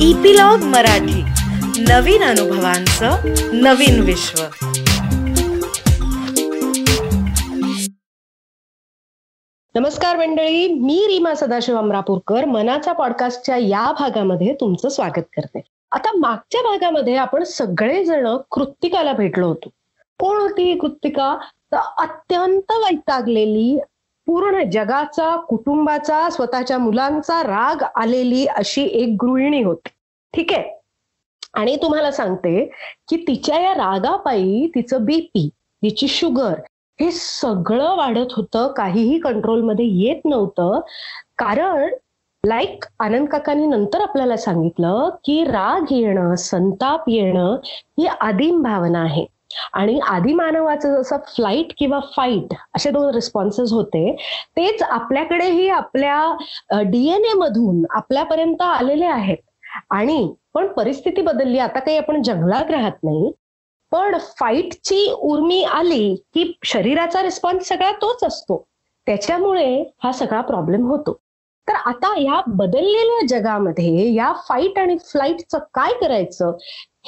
Epilogue Marathi. नवीन अनुभवांचं नवीन विश्व. नमस्कार मंडळी मी रीमा सदाशिव अमरापूरकर. मनाचा पॉडकास्टच्या या भागामध्ये तुमचं स्वागत करते. आता मागच्या भागामध्ये आपण सगळेजण कृत्तिकाला भेटलो होतो. कोण होती ही कृत्तिका? तर अत्यंत वैतागलेली पूर्ण जगाचा कुटुंबाचा स्वतःच्या मुलांचा राग आलेली अशी एक गृहिणी होती. ठीक आहे? आणि तुम्हाला सांगते की तिच्या या रागापायी तिचं बीपी तिची शुगर हे सगळं वाढत होतं. काहीही कंट्रोलमध्ये येत नव्हतं. कारण लाईक आनंद काकांनी नंतर आपल्याला सांगितलं की राग येणं संताप येणं ही आदिम भावना आहे. आणि आधी मानवाचं जसं फ्लाईट किंवा फाईट असे दोन रिस्पॉन्सेस होते तेच आपल्याकडेही आपल्या डीएनए मधून आपल्यापर्यंत आलेले आहेत. आणि पण परिस्थिती बदलली. आता काही आपण जंगलात राहत नाही पण फाईटची उर्मी आली की शरीराचा रिस्पॉन्स सगळा तोच असतो. त्याच्यामुळे हा सगळा प्रॉब्लेम होतो. तर आता या बदललेल्या जगामध्ये या फाईट आणि फ्लाईटचं काय करायचं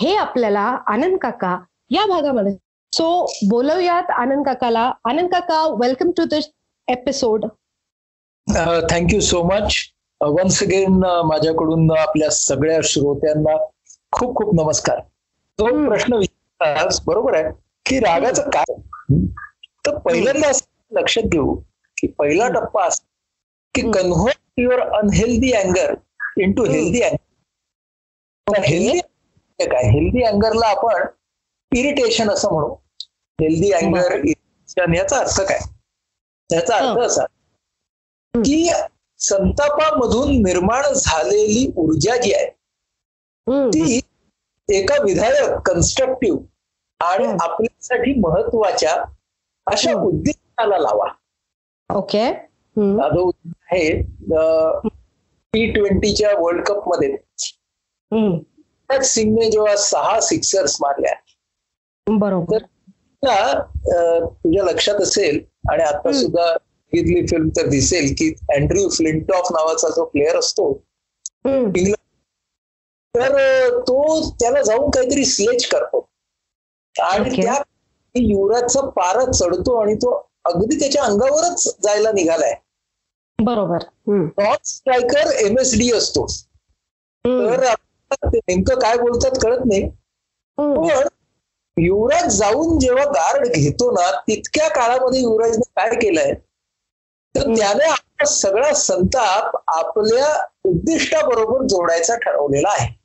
हे आपल्याला आनंद काका या भागामध्ये. सो बोलवूयात आनंद काकाला. आनंद काका welcome to this episode thank you so much once again माझ्याकडून आपल्या सगळ्या श्रोत्यांना खूप खूप नमस्कार. तो. प्रश्न विचारलास बरोबर आहे? की रागाचं काय? तर पहिल्यांदा असं लक्षात घेऊ की पहिला टप्पा असा की. कन्व्हर्ट युअर अनहेल्दी अँगर इन टू. हेल्दी अँगर हेल्दी काय? हेल्दी अँगरला आपण इरिटेशन असं म्हणू. हेल्दी अँगर इरिटेशन याचा अर्थ काय? त्याचा अर्थ. असा. की संतापामधून निर्माण झालेली ऊर्जा जी आहे ती एका विधायक कन्स्ट्रक्टिव्ह आणि. आपल्यासाठी महत्त्वाच्या अशा. उद्देशाला लावा. ओके. आहे टी ट्वेंटीच्या वर्ल्ड कपमध्ये. सिंगने जेव्हा सहा सिक्सर्स मारल्या बरोबर तुझ्या लक्षात असेल आणि आता. सुद्धा बघितली फिल्म तर दिसेल की अँड्र्यू फ्लिंटॉफ नावाचा जो प्लेअर असतो. इंग्लंड तर तो त्याला जाऊन काहीतरी स्लेच करतो आणि. त्या युवराजचा पारा चढतो आणि तो अगदी त्याच्या अंगावरच जायला निघालाय बरोबर. नॉन स्ट्रायकर एमएसडी असतो हम्म. तर आपल्याला ते नेमकं काय बोलतात कळत नाही. पण युवराज जाऊन जेव्हा गार्ड घेतो ना तितक्या काळामध्ये युवराजने काय केलंय? तर. त्याने आपला सगळा संताप आपल्या उद्दिष्टाबरोबर जोडायचा ठरवलेला आहे.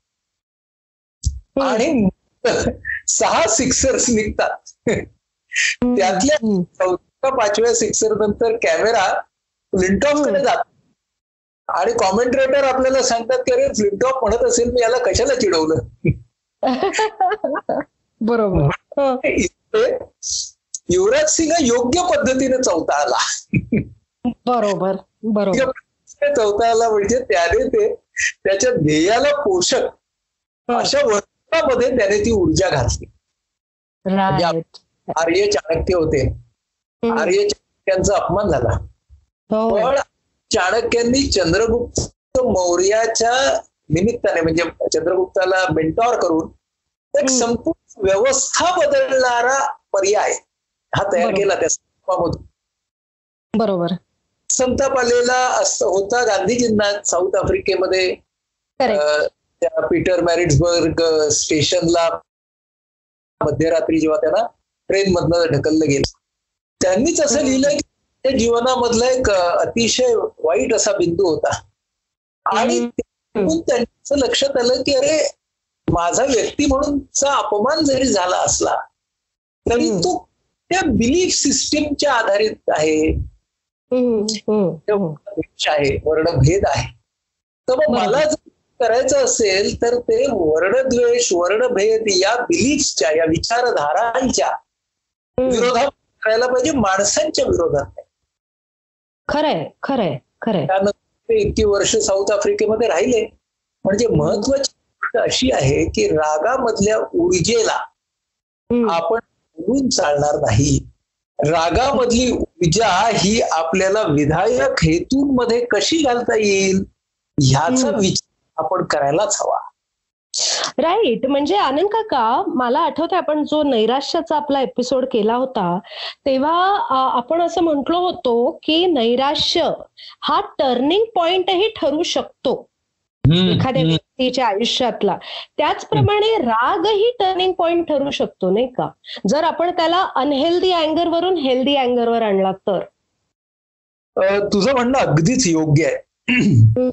आणि सहा सिक्सर्स निघतात. त्यातल्या. चौथ्या पाचव्या सिक्सर नंतर कॅमेरा फ्लिंटॉफकडे जातो. आणि कॉमेंट्रेटर आपल्याला सांगतात की अरे फ्लिंटॉफ म्हणत असेल मी याला कशाला चिडवलं? बरोबर हं. युवराज सिंग योग्य पद्धतीने चौथा आला बरोबर बरोबर चौथा आला म्हणजे त्याने ते त्याच्या ध्येयाला पोषक हं. अशा वर्षामध्ये त्याने ती ऊर्जा घातली राईट आर्य चाणक्य होते. आर्य चाणक्यांचा अपमान झाला हो पण चाणक्यांनी चंद्रगुप्त मौर्याच्या निमित्ताने म्हणजे चंद्रगुप्ताला मेंटॉर करून एक. संपूर्ण व्यवस्था बदलणारा पर्याय हा तयार. केला त्या संतापामधून बरोबर. संताप आलेला असं होता गांधीजींना साऊथ आफ्रिकेमध्ये त्या पीटर मॅरिट्सबर्ग स्टेशनला मध्यरात्री जेव्हा त्यांना ट्रेन मधनं ढकललं गेलं. त्यांनीच असं. लिहिलंय की त्या जीवनामधला एक अतिशय वाईट असा बिंदू होता. आणि त्यांचं लक्षात आलं की अरे माझा व्यक्ती म्हणूनचा अपमान जरी झाला असला तरी. तो त्या बिलीफ सिस्टीमच्या आधारित आहे. आहे वर्णभेद आहे. तर मग. मला जर करायचं असेल तर ते वर्णद्वेष वर्णभेद या बिलीफच्या या विचारधारांच्या विरोधात करायला पाहिजे माणसांच्या विरोधात. खरंय खरंय खरंय. त्यानंतर ते इतकी वर्ष साऊथ आफ्रिकेमध्ये राहिले. म्हणजे महत्वाची गोष्ट अशी आहे की रागामधल्या ऊर्जेला. आपण बोलून चालणार नाही. रागामधली ऊर्जा ही आपल्याला विधायक हेतूंमध्ये कशी घालता येईल ह्याचा. विचार आपण करायलाच हवा. राईट म्हणजे आनंद काका मला आठवतंय आपण जो नैराश्याचा आपला एपिसोड केला होता तेव्हा आपण असं म्हटलो होतो की नैराश्य हा टर्निंग पॉइंटही ठरू शकतो. एखाद्या व्यक्तीच्या आयुष्यातला. त्याचप्रमाणे रागही टर्निंग पॉइंट ठरू शकतो नाही का? जर आपण त्याला अनहेल्दी अँगर वरून हेल्दी अँगरवर आणला तर. तुझं म्हणणं अगदीच योग्य आहे.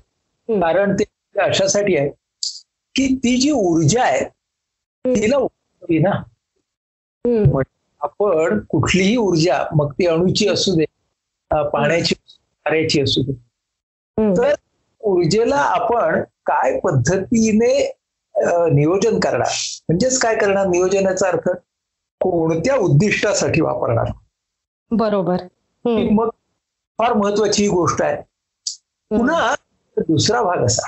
कारण ते अशासाठी आहे की ती जी ऊर्जा आहे तिला ना. आपण कुठलीही ऊर्जा मग ती अणूची असू दे पाण्याची कार्याची असू दे. तर ऊर्जेला आपण काय पद्धतीने नियोजन करणार? म्हणजेच काय करणार? नियोजनाचा अर्थ कोणत्या उद्दिष्टासाठी वापरणार? बरोबर. मग फार महत्वाची ही गोष्ट आहे. पुन्हा दुसरा भाग असा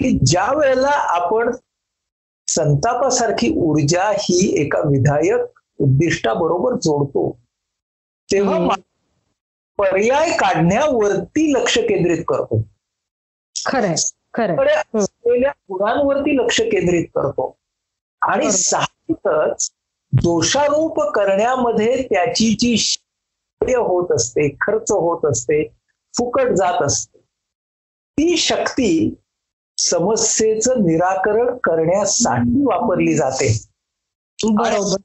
की ज्या वेळेला आपण संतापासारखी ऊर्जा ही एका विधायक उद्दिष्टाबरोबर जोडतो तेव्हा पर्याय काढण्यावरती लक्ष केंद्रित करतो. खरंय. असलेल्या गुणांवरती लक्ष केंद्रित करतो. आणि. साहजिकच दोषारोप करण्यामध्ये त्याची जी होत असते खर्च होत असते फुकट जात असते ती शक्ती समस्येचं निराकरण करण्यासाठी वापरली जाते. बरोबर.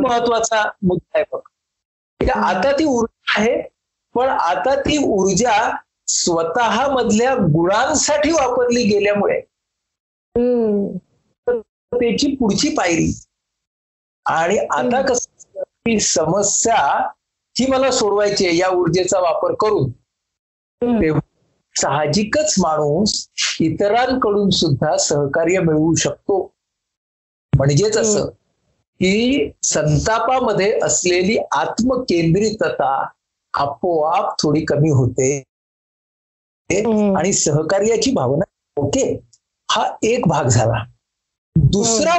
महत्त्वाचा मुद्दा आहे बघ. म्हणजे आता ती ऊर्जा आहे पण आता ती ऊर्जा स्वतः मधल्या गुणांसाठी वापरली गेल्यामुळे त्याची पुढची पायरी. आणि आता. कसं की समस्या ही मला सोडवायची आहे या ऊर्जेचा वापर करून. साहजिकच माणूस इतरांकडून सुद्धा सहकार्य मिळवू शकतो. म्हणजेच असं की संतापामध्ये असलेली आत्मकेंद्रितता आपोआप थोडी कमी होते. आणि सहकार्याची भावना ओके हा एक भाग झाला. दुसरा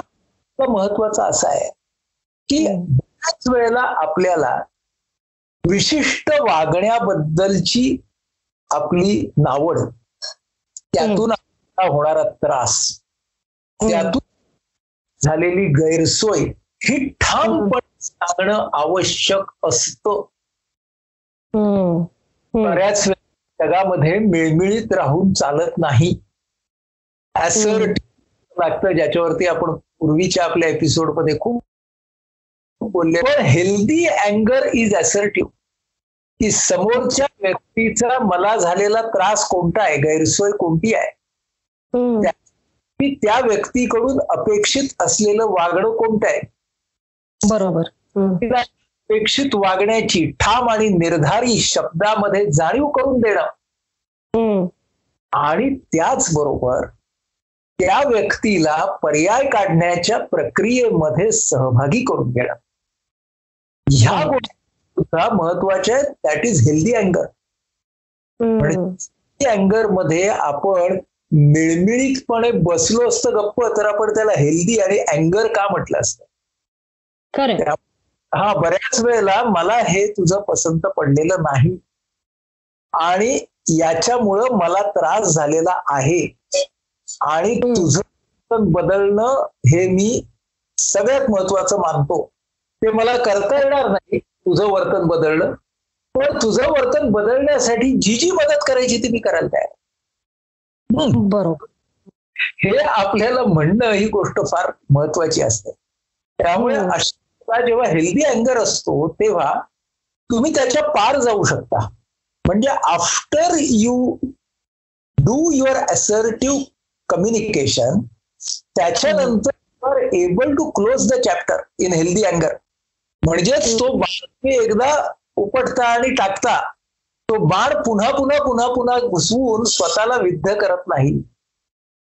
महत्त्वाचा असा आहे की. बऱ्याच वेळेला आपल्याला विशिष्ट वागण्याबद्दलची आपली नावड त्यातून आपल्याला होणारा त्रास त्यातून झालेली गैरसोय ही ठामपणे सांगणं आवश्यक असतं. बऱ्याच वेळा जगामध्ये मिळमिळीत राहून चालत नाही. असर्ट लागतं ज्याच्यावरती आपण पूर्वीच्या आपल्या एपिसोडमध्ये खूप बोलले. पण हेल्दी अँगर इज असर्टिव्ह की समोरच्या व्यक्तीचा मला झालेला त्रास कोणता आहे गैरसोय कोणती आहे? की त्या व्यक्तीकडून अपेक्षित असलेलं वागणं कोणतं आहे? बरोबर. अपेक्षित वागण्याची ठाम आणि निर्धारी शब्दामध्ये जाणीव करून देणं. आणि त्याचबरोबर त्या व्यक्तीला पर्याय काढण्याच्या प्रक्रियेमध्ये सहभागी करून घेणं. ह्या. गोष्टी सुद्धा महत्त्वाच्या आहेत. दॅट इज हेल्दी अँगर अँगरमध्ये आपण मिळमिळीतपणे बसलो असतं गप्प तर आपण त्याला हेल्दी आणि अँगर का म्हटलं असतं? हा बऱ्याच वेळेला मला हे तुझं पसंत पडलेलं नाही आणि याच्यामुळं मला त्रास झालेला आहे आणि. तुझं वर्तन बदलणं हे मी सगळ्यात महत्वाचं मानतो ते मला करता येणार नाही तुझं वर्तन बदलणं पण तुझं वर्तन बदलण्यासाठी जी जी मदत करायची ती मी करायला तयार. बरोबर हे आपल्याला म्हणणं ही गोष्ट फार महत्वाची असते त्यामुळे हम्म. अशा जेव्हा हेल्दी अँगर असतो तेव्हा तुम्ही त्याच्या पार जाऊ शकता. म्हणजे after you do your assertive communication त्याच्यानंतर able to close the chapter in healthy अँगर म्हणजेच तो बाण एकदा उपटता आणि टाकता तो बाण पुन्हा पुन्हा पुन्हा पुन्हा घुसवून स्वतःला विद्ध करत नाही.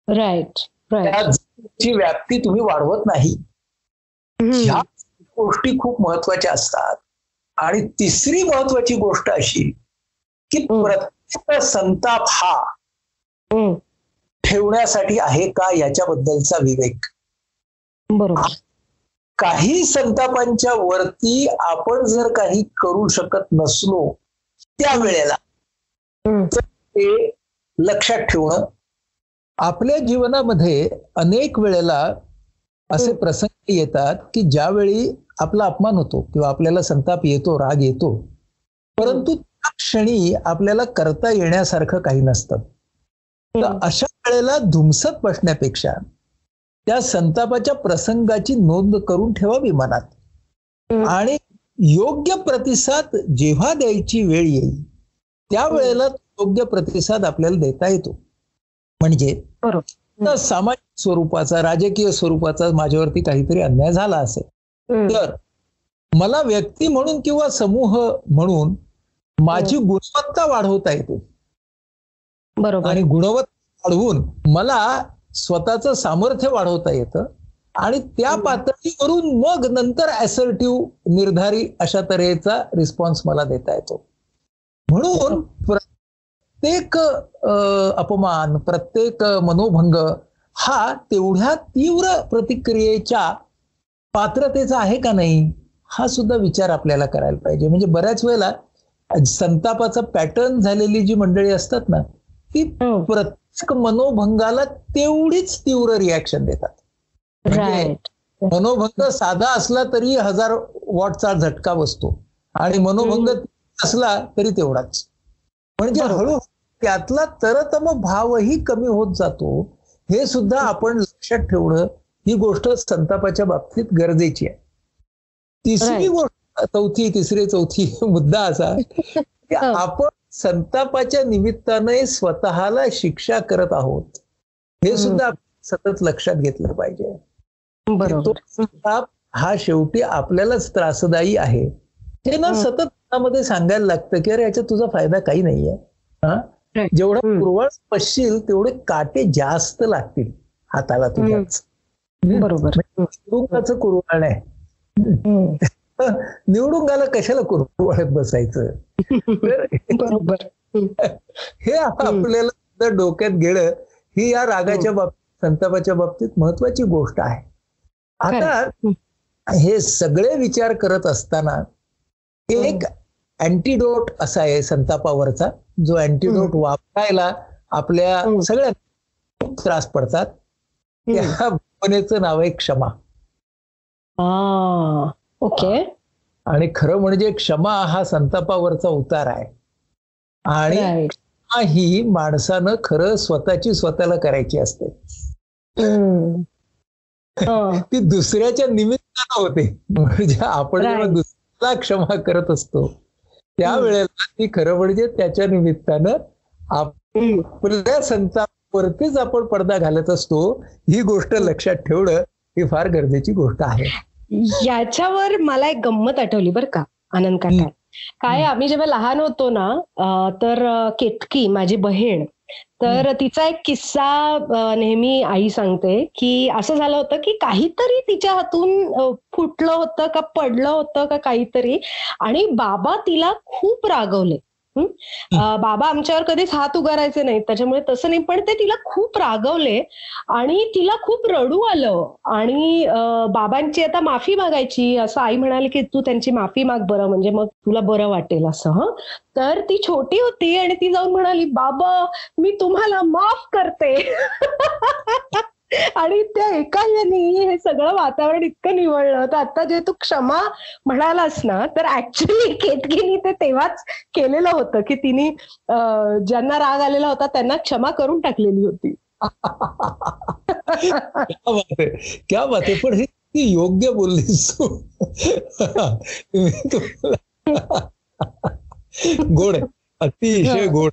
राईट त्या जखमेची व्याप्ती तुम्ही वाढवत नाही. ह्या गोष्टी खूप महत्त्वाच्या असतात. आणि तिसरी महत्वाची गोष्ट अशी की. प्रत्येक संताप हा ठेवण्यासाठी आहे का याच्याबद्दलचा विवेक? बरोबर. काही संतापांच्या वरती आपण जर काही करू शकत नसलो त्यावेळेला हम्म, ते लक्षात ठेवणं. आपल्या जीवनामध्ये अनेक वेळेला असे हम्म. प्रसंग येतात की ज्यावेळी आपला अपमान होतो किंवा आपल्याला संताप येतो राग येतो परंतु त्या क्षणी आपल्याला करता येण्यासारखं काही नसतं तर हम्म. अशा वेळेला धुमसत बसण्यापेक्षा त्या संतापाच्या प्रसंगाची नोंद करून ठेवावी मनात. आणि योग्य प्रतिसाद जेव्हा द्यायची वेळ येईल त्यावेळेला योग्य प्रतिसाद आपल्याला देता येतो म्हणजे तर सामाजिक स्वरूपाचा राजकीय स्वरूपाचा माझ्यावरती काहीतरी अन्याय झाला असेल. तर मला व्यक्ती म्हणून किंवा समूह म्हणून माझी गुणवत्ता वाढवता येते. बरोबर. आणि गुणवत्ता वाढवून मला स्वतःचं सामर्थ्य वाढवता येतं. आणि त्या. पातळीवरून मग नंतर असर्टिव्ह निर्धारी अशा तऱ्हेचा रिस्पॉन्स मला देता येतो. म्हणून प्रत्येक अपमान प्रत्येक मनोभंग हा तेवढ्या तीव्र प्रतिक्रियेच्या पात्रतेचा आहे का नाही हा सुद्धा विचार आपल्याला करायला पाहिजे. म्हणजे बऱ्याच वेळेला संतापाचा पॅटर्न झालेली जी मंडळी असतात ना ती हम्म. प्रत्येक मनोभंगाला तेवढीच तीव्र रिॲक्शन देतात. म्हणजे मनोभंग साधा असला तरी हजार वॉटचा झटका बसतो आणि मनोभंग असला तरी तेवढाच. म्हणजे बरोबर. हळू त्यातला तरतम भावही कमी होत जातो हे सुद्धा आपण लक्षात ठेवणं ही गोष्ट संतापाच्या बाबतीत गरजेची आहे तिसरी. गोष्ट चौथी तिसरी चौथी मुद्दा असा की हो. आपण संतापाच्या निमित्ताने स्वतःला शिक्षा करत आहोत हे. सुद्धा सतत लक्षात घेतलं पाहिजे तो संताप हा शेवटी आपल्यालाच त्रासदायी आहे हे ना. सतत मनामध्ये सांगायला लागतं की अरे याच्यात तुझा फायदा काही नाहीये. हा. जेवढा. पूर्वळ पश्चिल तेवढे काटे जास्त लागतील हाताला तुझ्याच. बरोबर. निवडुंगाचं कुरवाळ नाही. निवडुंगाला कशाला कुरवाळत बसायचं? बरोबर. हे आपल्याला डोक्यात घेणं ही या रागाच्या बाबतीत संतापाच्या बाबतीत महत्वाची गोष्ट आहे. आता हे सगळे विचार करत असताना एक अँटीडोट असा आहे संतापावरचा. जो अँटीडोट वापरायला आपल्या. सगळ्या खूप त्रास पडतात. त्या भावनेचं नाव आहे क्षमा. ओके. आणि खरं म्हणजे क्षमा हा संतापावरचा उतार आहे. आणि क्षमा ही माणसानं खरं स्वतःची स्वतःला करायची असते. ती दुसऱ्याच्या निमित्तानं होते. म्हणजे आपण जेव्हा. दुसऱ्याला क्षमा करत असतो त्यावेळेला ती खरं म्हणजे त्याच्या निमित्तानं आपल्या संतापावरतीच आपण पडदा घालत असतो ही गोष्ट लक्षात ठेवणं ही फार गरजेची गोष्ट आहे. याच्यावर मला एक गंमत आठवली बरं का आनंद काका. काय आम्ही जेव्हा लहान होतो ना तर केतकी माझी बहीण तर तिचा एक किस्सा नेहमी आई सांगते की असं झालं होतं की काहीतरी तिच्या हातून फुटलं होतं का पडलं होतं का काहीतरी आणि बाबा तिला खूप रागवले. बाबा आमच्यावर कधीच हात उगारायचे नाहीत त्याच्यामुळे तसं नाही. पण ते तिला खूप रागवले आणि तिला खूप रडू आलं. आणि अं, बाबांची आता माफी मागायची. असं आई म्हणाली की तू त्यांची माफी माग बरं म्हणजे मग तुला बरं वाटेल असं हं? तर ती छोटी होती आणि ती जाऊन म्हणाली बाबा मी तुम्हाला माफ करते. आणि त्या एका याने हे सगळं वातावरण इतकं निवळलं. तर आता जे तू क्षमा म्हणालास ना तर ऍक्च्युली केतकीने ते तेव्हाच केलेलं होतं की तिने ज्यांना राग आलेला होता त्यांना क्षमा करून टाकलेली होती. क्या बात आहे पण हे योग्य बोललीस तू. गोड अतिशय गोड.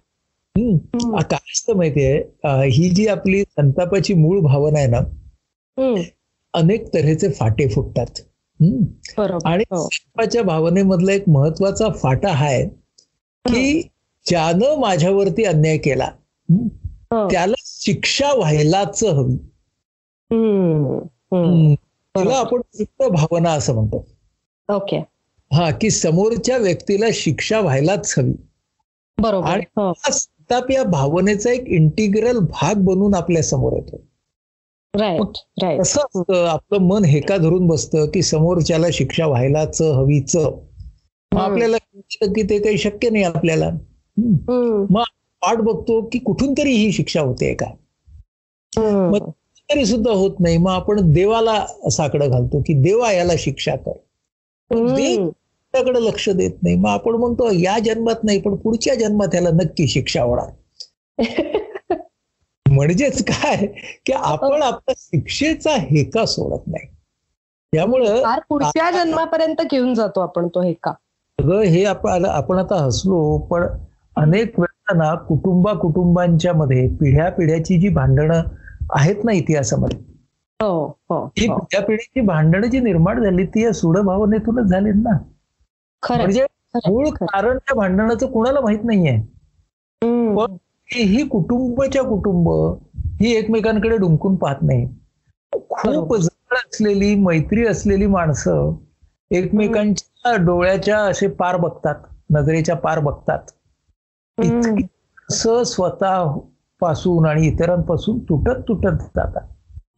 काय असतं माहितीये? ही जी आपली संतापाची मूळ भावना आहे ना अनेक तऱ्हेचे फाटे फुटतात. आणि हो. संतापाच्या भावनेमधला एक महत्त्वाचा फाटा हा आहे की ज्यानं माझ्यावरती अन्याय केला हो. त्याला शिक्षा व्हायलाच हवी. बरोबर. आपण सुप्त भावना असं म्हणतो. ओके. हा की समोरच्या व्यक्तीला शिक्षा व्हायलाच हवी. बरोबर. आणि-. हा. संताप या भावनेचा एक इंटिग्रल भाग बनून आपल्यासमोर येतो. राईट राईट आपलं मन हेका धरून बसतं की समोरच्याला शिक्षा व्हायलाच हवीच. मग. आपल्याला की ते काही शक्य नाही आपल्याला. हम्म, वाट बघतो की कुठून तरी ही शिक्षा होते का? हम्म. तरी सुद्धा होत नाही. मग आपण देवाला साकडं घालतो की देवा याला शिक्षा कर. त्याकडे लक्ष देत नाही. मग आपण म्हणतो या जन्मात नाही पण पुढच्या जन्मात याला नक्की शिक्षा होणार. म्हणजेच काय? की आपण आपल्या शिक्षेचा हेका सोडत नाही. त्यामुळं पुढच्या जन्मापर्यंत घेऊन जातो आपण तो हे का सगळं हे आपण आपण आता हसलो पण अनेक वेळा ना कुटुंबा कुटुंबांच्या मध्ये पिढ्या पिढ्याची जी भांडणं आहेत ना इतिहासामध्ये हो हो ही हो. पिढ्या पिढीची भांडणं जी निर्माण झाली ती या सूड भावनेतूनच झाली ना. म्हणजे मूळ. कारण त्या भांडणाचं कुणाला माहीत नाहीये. पण ही कुटुंबाच्या कुटुंब ही एकमेकांकडे डुंकून पाहत नाही खूप. जवळ असलेली मैत्री असलेली माणसं एकमेकांच्या डोळ्याच्या असे पार बघतात नजरेच्या पार बघतात. असं स्वतः पासून आणि इतरांपासून तुटत तुटत जातात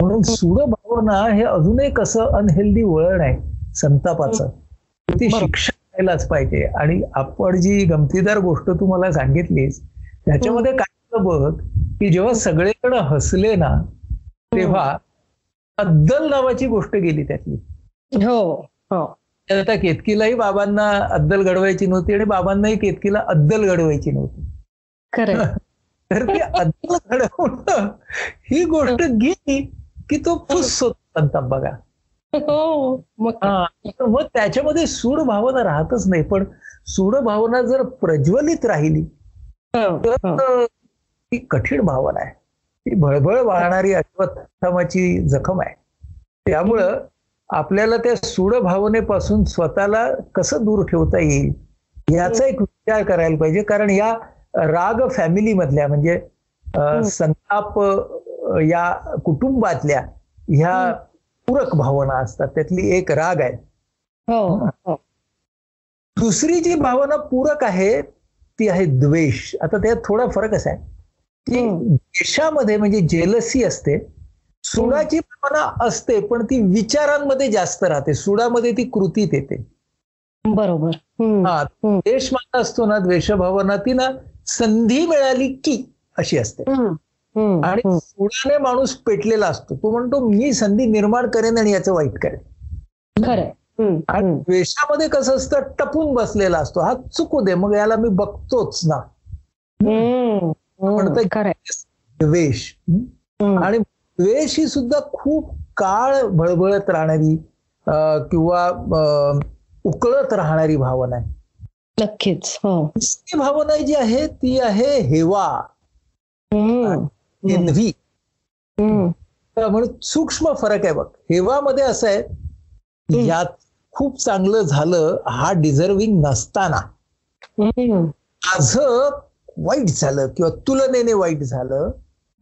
म्हणून सूड भावना हे अजून एक असं अनहेल्दी वळण आहे संतापाचं ती बरोबर. शिक्षा द्यायलाच पाहिजे. आणि आपण जी गमतीदार गोष्ट तू मला सांगितलीस त्याच्यामध्ये काय बघ की जेव्हा सगळेजण हसले ना तेव्हा अद्दल नावाची गोष्ट गेली त्यातली. हो हो. आता केतकीलाही बाबांना अद्दल घडवायची नव्हती आणि बाबांनाही केतकीला अद्दल घडवायची नव्हती. खरं तर ती अद्दल घडवणं ही गोष्ट गेली की तो फुस होतो संताप बघा. हो मग त्याच्यामध्ये सूड भावना राहतच नाही पण सूड भावना जर प्रज्वलित राहिली हो, तर हो. ती कठीण भावना आहे ती भळभळ वाहणारी अश्वत्थामाची जखम आहे त्यामुळं आपल्याला त्या सूड भावनेपासून स्वतःला कसं दूर ठेवता येईल याचा एक विचार करायला पाहिजे कारण या राग फॅमिली मधल्या म्हणजे. संताप या कुटुंबातल्या ह्या. पूरक भावना असतात त्यातली एक राग आहे. हो हो. दुसरी जी भावना पूरक आहे ती आहे द्वेष. आता त्यात थोडा फरक असा आहे की. द्वेषामध्ये म्हणजे जेलसी असते. सुडाची भावना असते पण ती विचारांमध्ये जास्त राहते. सुडामध्ये ती कृतीत येते. बरोबर. हा. द्वेष माना असतो ना द्वेष भावना ती ना संधी मिळाली की अशी असते. आणि. सुडाने माणूस पेटलेला असतो तो म्हणतो मी संधी निर्माण करेन आणि याचं वाईट करेन. आणि. द्वेषामध्ये कसं असतं टपून बसलेला असतो हा चुकू दे मग याला मी बघतोच ना हम्म. हम्म. म्हणतं खरंय द्वेष. आणि द्वेष ही सुद्धा खूप काळ भळभळत राहणारी किंवा उकळत राहणारी भावना आहे नक्कीच हो भावना जी आहे ती आहे हेवा एन्व्ही. म्हणून सूक्ष्म फरक आहे बघ हेवामध्ये असं आहे. यात खूप चांगलं झालं हा डिझर्विंग नसताना. माझं वाईट झालं किंवा तुलनेने वाईट झालं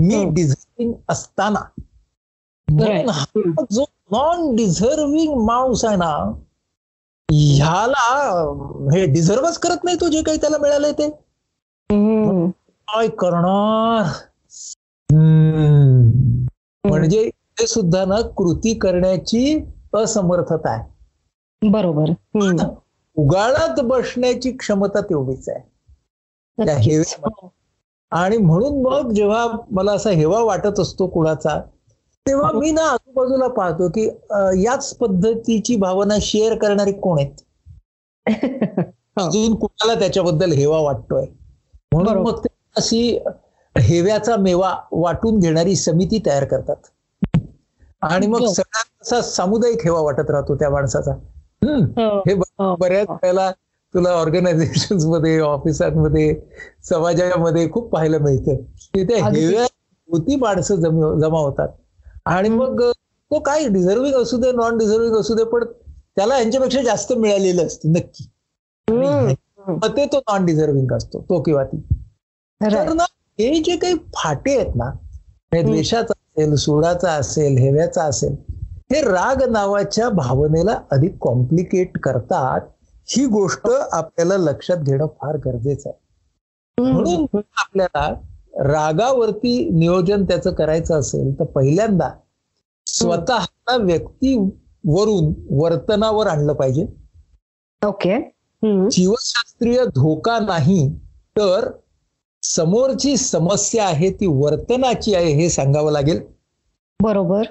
मी. डिझर्विंग असताना जो नॉन डिझर्विंग माणूस आहे ना ह्याला हे डिझर्वच करत नाही तो जे काही त्याला मिळालंय ते. काय करणार. म्हणजे ते सुद्धा ना कृती करण्याची असमर्थता आहे बरोबर. उगाळात बसण्याची क्षमता तेवढीच आहे. हेवेमध्ये. आणि म्हणून मग जेव्हा मला असा हेवा वाटत असतो कुणाचा तेव्हा मी ना आजूबाजूला पाहतो की याच पद्धतीची भावना शेअर करणारे कोण आहेत हो. अजून कुणाला त्याच्याबद्दल हेवा वाटतोय म्हणून. मग ते अशी हेव्याचा मेवा वाटून घेणारी समिती तयार करतात आणि मग हो. सगळ्यात असा सामुदायिक हेवा वाटत राहतो त्या माणसाचा हो. हे हो. बऱ्याच वेळेला तुला ऑर्गनायझेशनमध्ये ऑफिसांमध्ये समाजामध्ये खूप पाहायला मिळतं की त्या. हेव्या होती माणसं जम- जमा होतात आणि. मग तो काय डिझर्विंग असू दे नॉन डिझर्विंग असू दे पण त्याला यांच्यापेक्षा जास्त मिळालेलं असतं नक्की. मग ते तो नॉन डिझर्विंग असतो तो किंवा ती तर. ना हे जे काही फाटे आहेत ना हे. द्वेषाचा असेल सोडाचा असेल हेव्याचा असेल हे राग नावाच्या भावनेला अधिक कॉम्प्लिकेट करतात. ही गोष्ट आपल्याला लक्षात घेणं फार गरजेचं आहे. म्हणून आपल्याला रागावरती नियोजन त्याचं करायचं असेल तर पहिल्यांदा स्वतःला व्यक्तीवरून वर्तनावर आणलं पाहिजे. ओके. जीवशास्त्रीय धोका नाही तर समोरची समस्या आहे ती वर्तनाची आहे हे सांगावं लागेल. बरोबर.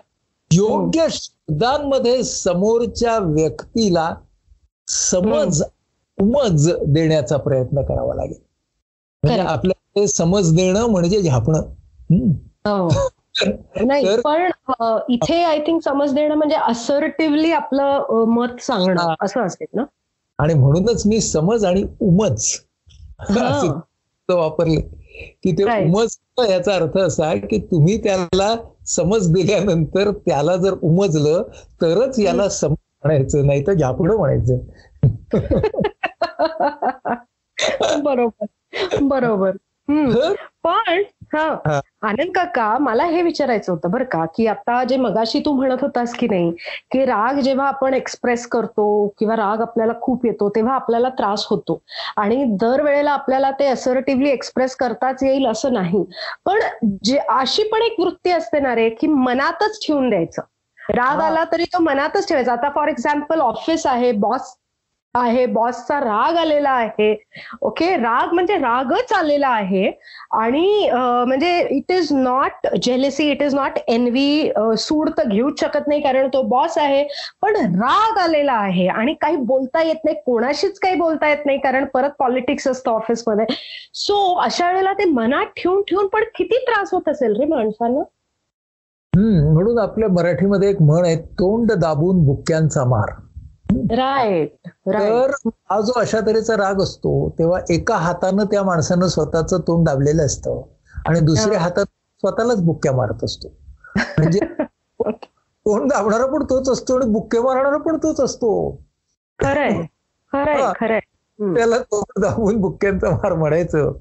योग्य शब्दांमध्ये समोरच्या व्यक्तीला समज उमज देण्याचा प्रयत्न करावा लागेल. म्हणजे. आपल्याला समज देणं म्हणजे झापणं. हो. नाही पण इथे आय थिंक समज देणं म्हणजे असर्टिव्हली आपलं मत सांगणं हा. असं असेल ना? आणि म्हणूनच मी समज आणि उमज. हा. वापरले. की ते. उमज याचा अर्थ असा की तुम्ही त्याला समज दिल्यानंतर त्याला जर उमजलं तरच याला समज म्हणायचं नाही तर झापडं म्हणायचं. बरोबर बरोबर. पण हा. आनंद काका मला हे विचारायचं होतं बरं का की आता जे मगाशी तू म्हणत होतास की नाही की राग जेव्हा आपण एक्सप्रेस करतो किंवा राग आपल्याला खूप येतो तेव्हा आपल्याला त्रास होतो. आणि दरवेळेला आपल्याला ते असर्टिव्हली एक्सप्रेस करताच येईल असं नाही. पण जे अशी पण एक वृत्ती असते ना रे की मनातच ठेवून द्यायचं. राग. आला तरी तो मनातच ठेवायचा. आता फॉर एक्झाम्पल ऑफिस आहे बॉस आहे बॉसचा राग आलेला आहे. ओके राग म्हणजे रागच आलेला आहे. आणि म्हणजे it is not jealousy it is not envy सूड तर घेऊच शकत नाही कारण तो बॉस आहे. पण राग आलेला आहे आणि काही बोलता येत नाही कोणाशीच काही बोलता येत नाही कारण परत पॉलिटिक्स असतं ऑफिसमध्ये सो अशा वेळेला ते मनात ठेवून ठेवून पण किती त्रास होत असेल रे माणसांना? हम्म, म्हणून आपल्या मराठीमध्ये एक म्हण आहे तोंड दाबून बुक्क्यांचा मार. राईट तर हा जो अशा तऱ्हेचा राग असतो तेव्हा एका हातानं त्या माणसानं स्वतःचं तोंड दाबलेलं असतं आणि दुसऱ्या. हातात स्वतःलाच बुक्क्या मारत असतो. म्हणजे तोंड दाबणारा पण तोच असतो आणि बुक्के मारणारा पण तोच असतो. त्याला तोंड दाबून बुक्क्यांचा मार म्हणायचं.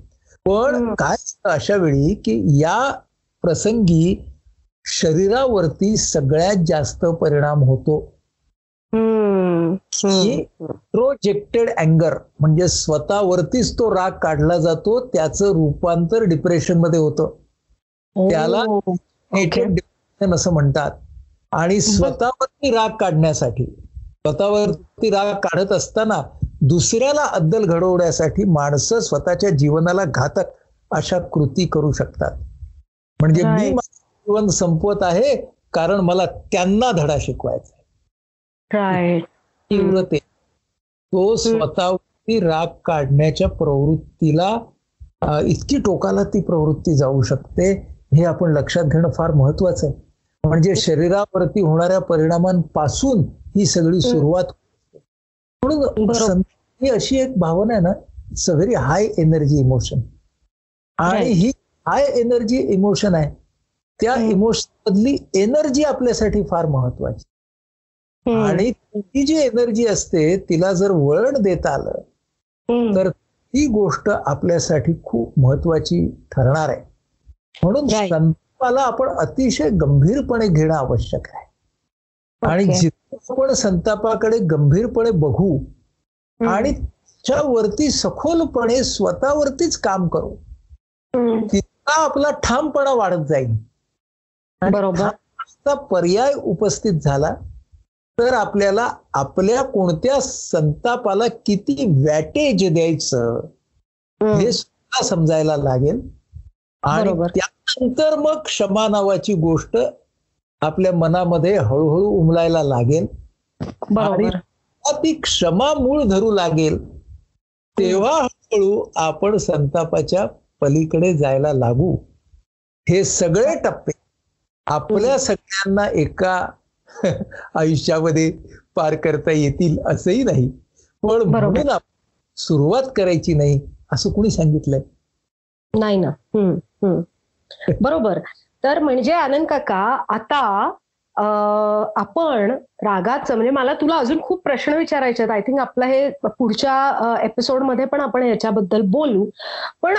पण. काय अशा वेळी की या प्रसंगी शरीरावरती सगळ्यात जास्त परिणाम होतो. प्रोजेक्टेड अँगर म्हणजे स्वतःवरतीच तो राग काढला जातो त्याचं रूपांतर डिप्रेशनमध्ये होतं. त्याला डिप्रेशन असं म्हणतात. आणि स्वतःवरती राग काढण्यासाठी स्वतःवरती राग काढत असताना दुसऱ्याला अद्दल घडवण्यासाठी माणसं स्वतःच्या जीवनाला घातक अशा कृती करू शकतात. म्हणजे मी. माझं जीवन संपवत आहे कारण मला त्यांना धडा शिकवायचा तीव्रते तो स्वतःवरती राग काढण्याच्या प्रवृत्तीला इतकी टोकाला ती प्रवृत्ती जाऊ शकते हे आपण लक्षात घेणं फार महत्वाचं आहे म्हणजे शरीरावरती होणाऱ्या परिणामांपासून ही सगळी सुरुवात. म्हणून ही अशी एक भावना आहे ना it's a very high energy emotion आणि. ही हाय एनर्जी इमोशन आहे त्या. इमोशन मधली एनर्जी आपल्यासाठी फार महत्वाची. आणि ती जी एनर्जी असते तिला जर वळण देता आलं. तर ती गोष्ट आपल्यासाठी खूप महत्वाची ठरणार आहे म्हणून. संतापाला आपण अतिशय गंभीरपणे घेणं आवश्यक आहे आणि. जितकं आपण संतापाकडे गंभीरपणे बघू. आणि त्याच्यावरती सखोलपणे स्वतःवरतीच काम करू. तितका आपला ठामपणा वाढत जाईल बरोबर. पर्याय उपस्थित झाला तर आपल्याला आपल्या कोणत्या संतापाला किती वॅटेज द्यायचं. हे सुद्धा समजायला लागेल. आणि. त्यानंतर मग क्षमा नावाची गोष्ट आपल्या मनामध्ये हळूहळू उमलायला लागेल. ती क्षमा मूळ धरू लागेल तेव्हा हळूहळू आपण संतापाच्या पलीकडे जायला लागू. हे सगळे टप्पे आपल्या सगळ्यांना एका आयुष्यामध्ये पार करता येतील असंही नाही. पण बरोबर. म्हणून सुरुवात करायची नाही असं कुणी सांगितलंय? नाही ना. हम्म, हम्म. बरोबर. तर म्हणजे आनंद काका आता आपण रागाचं म्हणजे मला तुला अजून खूप प्रश्न विचारायचे आहेत. आय थिंक आपलं हे पुढच्या एपिसोडमध्ये पण आपण याच्याबद्दल बोलू. पण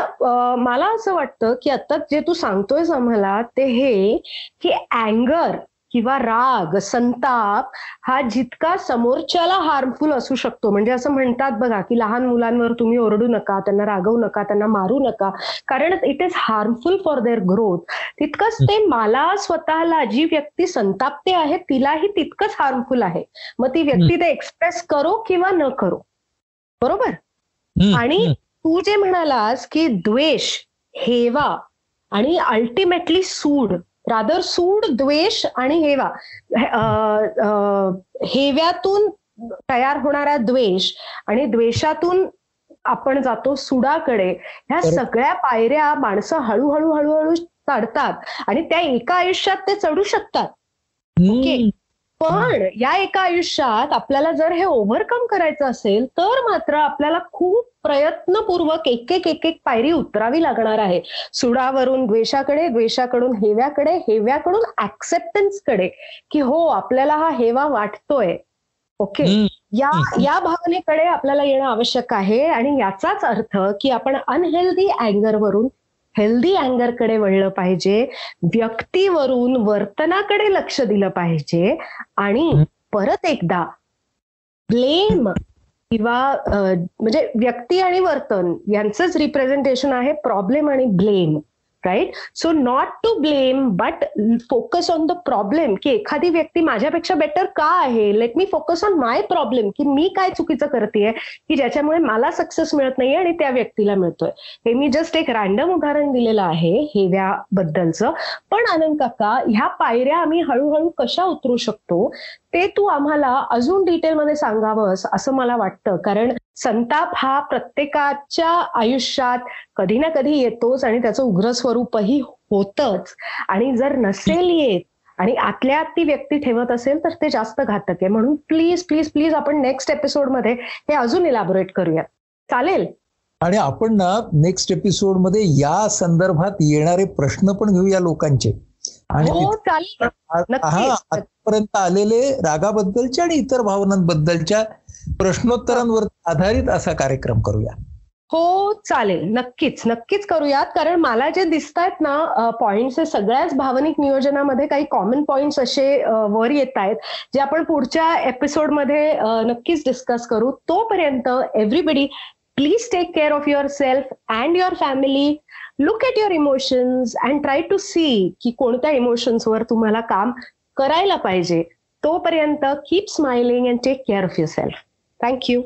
मला असं वाटतं की आता जे तू सांगतोयस आम्हाला ते हे की अँगर किंवा राग संताप हा जितका समोरच्याला हार्मफुल असू शकतो. म्हणजे असं म्हणतात बघा की लहान मुलांवर तुम्ही ओरडू नका त्यांना रागवू नका त्यांना मारू नका. कारण it is harmful for their growth तितकंच ते मला स्वतःला जी व्यक्ती संतापते आहे तिलाही तितकंच हार्मफुल आहे. मग ती व्यक्ती ते एक्सप्रेस करो किंवा न करो. बरोबर? आणि तू जे म्हणालास की द्वेष हेवा आणि अल्टिमेटली सूड रादर सूड द्वेष आणि हेवा हेव्यातून तयार होणारा द्वेष आणि द्वेषातून आपण जातो सुडाकडे ह्या. सगळ्या पायऱ्या माणसं हळूहळू हळूहळू चढतात आणि त्या एका आयुष्यात ते चढू शकतात ओके. पण या एका आयुष्यात आपल्याला जर हे ओव्हरकम करायचं असेल तर मात्र आपल्याला खूप प्रयत्नपूर्वक एक एक एक एक पायरी उतरावी लागणार आहे सुडावरून द्वेषाकडे द्वेषाकडून हेव्याकडे हेव्याकडून ऍक्सेप्टन्सकडे की हो आपल्याला हा हेवा वाटतोय ओके. या. या भावनेकडे आपल्याला येणं आवश्यक आहे आणि याचाच अर्थ की आपण अनहेल्दी अँगरवरून हेल्दी अँगरकडे वळलं पाहिजे व्यक्तीवरून वर्तनाकडे लक्ष दिलं पाहिजे आणि. परत एकदा ब्लेम किंवा म्हणजे व्यक्ती आणि वर्तन यांचंच रिप्रेझेंटेशन आहे प्रॉब्लेम आणि blame right so not to blame but focus on the problem की एखादी व्यक्ती माझ्यापेक्षा बेटर का आहे let me focus on my problem की मी काय चुकीचं करतेय की ज्याच्यामुळे मला सक्सेस मिळत नाहीये आणि त्या व्यक्तीला मिळतोय हे मी जस्ट एक रॅन्डम उदाहरण दिलेलं आहे हेव्याबद्दलचं पण आनंद काका ह्या पायऱ्या आम्ही हळूहळू कशा उतरू शकतो ते तू आम्हाला अजून डिटेलमध्ये सांगावंस असं मला वाटतं. कारण संताप हा प्रत्येकाच्या आयुष्यात कधी ना कधी येतोच आणि त्याचं उग्र स्वरूपही होतच. आणि जर नसेल येत आणि आतल्या आत ती व्यक्ती ठेवत असेल तर ते जास्त घातक आहे. म्हणून प्लीज प्लीज प्लीज आपण नेक्स्ट एपिसोडमध्ये हे अजून इलॅबोरेट करूया चालेल? आणि आपण ना नेक्स्ट एपिसोडमध्ये या संदर्भात येणारे प्रश्न पण घेऊया लोकांचे. आणि हो. हा आतापर्यंत आलेले रागाबद्दलच्या आणि इतर भावनांबद्दलच्या प्रश्नोत्तरांवर आधारित असा कार्यक्रम करूया. हो चालेल. नक्कीच नक्कीच करूयात. कारण मला जे दिसत आहेत ना पॉइंट्स हे सगळ्याच भावनिक नियोजनामध्ये काही कॉमन पॉइंट्स असे वर येत आहेत जे आपण पुढच्या एपिसोडमध्ये नक्कीच डिस्कस करू. तोपर्यंत everybody please take care of yourself and your family look at your emotions and try to see की कोणत्या इमोशन्सवर तुम्हाला काम करायला पाहिजे. तोपर्यंत keep smiling and take care of yourself thank you